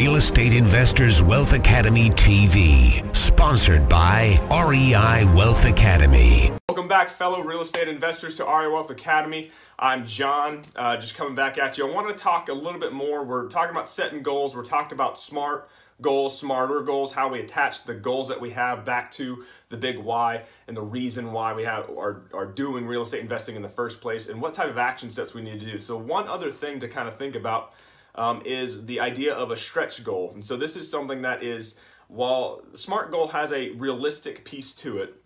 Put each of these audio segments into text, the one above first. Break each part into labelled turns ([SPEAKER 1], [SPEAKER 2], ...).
[SPEAKER 1] Real Estate Investors Wealth Academy TV, sponsored by REI Wealth Academy.
[SPEAKER 2] Welcome back, fellow real estate investors, to REI Wealth Academy. I'm John, uh, just coming back at you. I want to talk a little bit more. We're talking about setting goals. We're talking about smart goals, smarter goals, how we attach the goals that we have back to the big why and the reason why we have are, are doing real estate investing in the first place and what type of action steps we need to do. So one other thing to kind of think about um, is the idea of a stretch goal. And so this is something that is, while SMART goal has a realistic piece to it,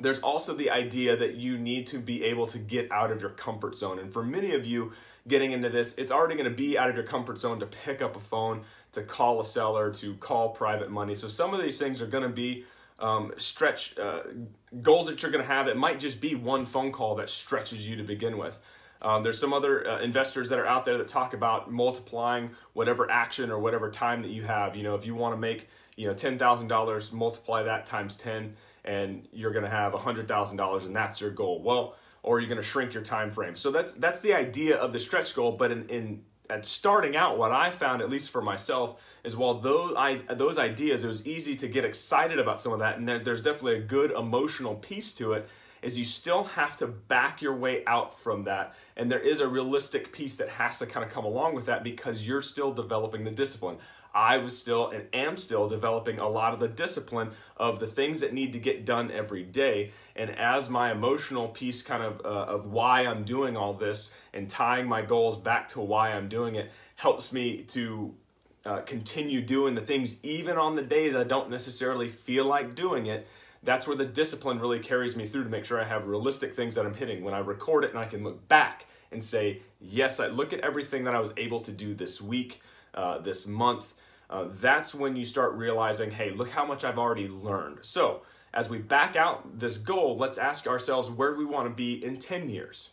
[SPEAKER 2] there's also the idea that you need to be able to get out of your comfort zone. And for many of you getting into this, it's already going to be out of your comfort zone to pick up a phone, to call a seller, to call private money. So some of these things are going to be um, stretch uh, goals that you're going to have. It might just be one phone call that stretches you to begin with. Um, there's some other uh, investors that are out there that talk about multiplying whatever action or whatever time that you have. You know, if you want to make you know ten thousand dollars, multiply that times ten, and you're going to have hundred thousand dollars, and that's your goal. Well, or you're going to shrink your time frame. So that's that's the idea of the stretch goal. But in, in at starting out, what I found, at least for myself, is while those I, those ideas, it was easy to get excited about some of that, and there's definitely a good emotional piece to it is you still have to back your way out from that. And there is a realistic piece that has to kind of come along with that because you're still developing the discipline. I was still and am still developing a lot of the discipline of the things that need to get done every day. And as my emotional piece kind of uh, of why I'm doing all this and tying my goals back to why I'm doing it helps me to uh, continue doing the things even on the days I don't necessarily feel like doing it that's where the discipline really carries me through to make sure I have realistic things that I'm hitting. When I record it and I can look back and say, yes, I look at everything that I was able to do this week, uh, this month. Uh, that's when you start realizing, hey, look how much I've already learned. So, as we back out this goal, let's ask ourselves where do we want to be in 10 years?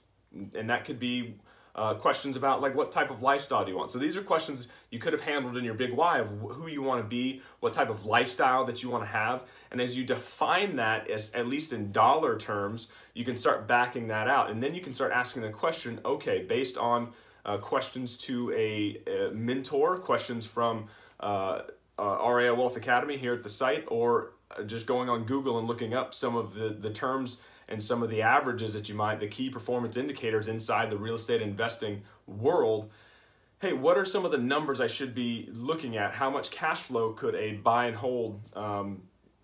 [SPEAKER 2] And that could be uh, questions about like what type of lifestyle do you want. So these are questions you could have handled in your big why of who you want to be, what type of lifestyle that you want to have, and as you define that as at least in dollar terms, you can start backing that out, and then you can start asking the question, okay, based on uh, questions to a, a, mentor, questions from uh, uh, Wealth Academy here at the site, or uh, just going on Google and looking up some of the the terms and some of the averages that you might, the key performance indicators inside the real estate investing world. Hey, what are some of the numbers I should be looking at? How much cash flow could a buy and hold um,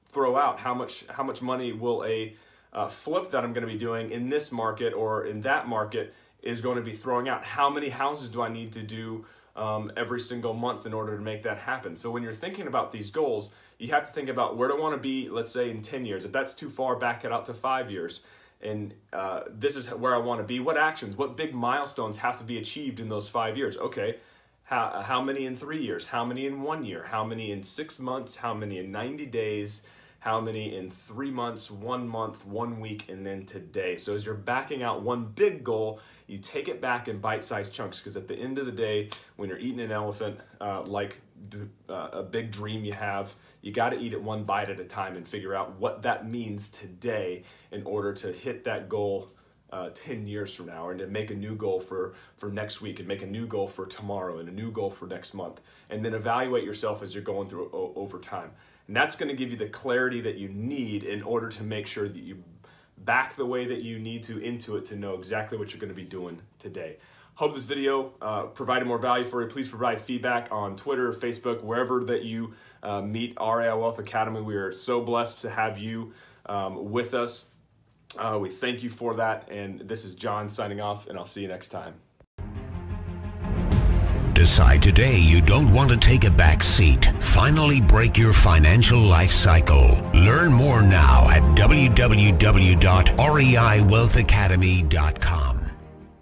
[SPEAKER 2] throw out? How much how much money will a uh, flip that I'm going to be doing in this market or in that market is going to be throwing out? How many houses do I need to do um, every single month in order to make that happen? So when you're thinking about these goals, you have to think about where do I want to be, let's say in 10 years. If that's too far, back it out to five years. And uh, this is where I want to be. What actions, what big milestones have to be achieved in those five years? Okay, how, how many in three years? How many in one year? How many in six months? How many in 90 days? How many in three months, one month, one week, and then today? So as you're backing out one big goal, you take it back in bite-sized chunks because at the end of the day, when you're eating an elephant, uh, like uh, a big dream you have, you got to eat it one bite at a time and figure out what that means today in order to hit that goal uh, 10 years from now and to make a new goal for, for next week and make a new goal for tomorrow and a new goal for next month and then evaluate yourself as you're going through o- over time and that's going to give you the clarity that you need in order to make sure that you back the way that you need to into it to know exactly what you're going to be doing today Hope this video uh, provided more value for you. Please provide feedback on Twitter, Facebook, wherever that you uh, meet REI Wealth Academy. We are so blessed to have you um, with us. Uh, we thank you for that. And this is John signing off, and I'll see you next time.
[SPEAKER 1] Decide today you don't want to take a back seat. Finally break your financial life cycle. Learn more now at www.reiwealthacademy.com.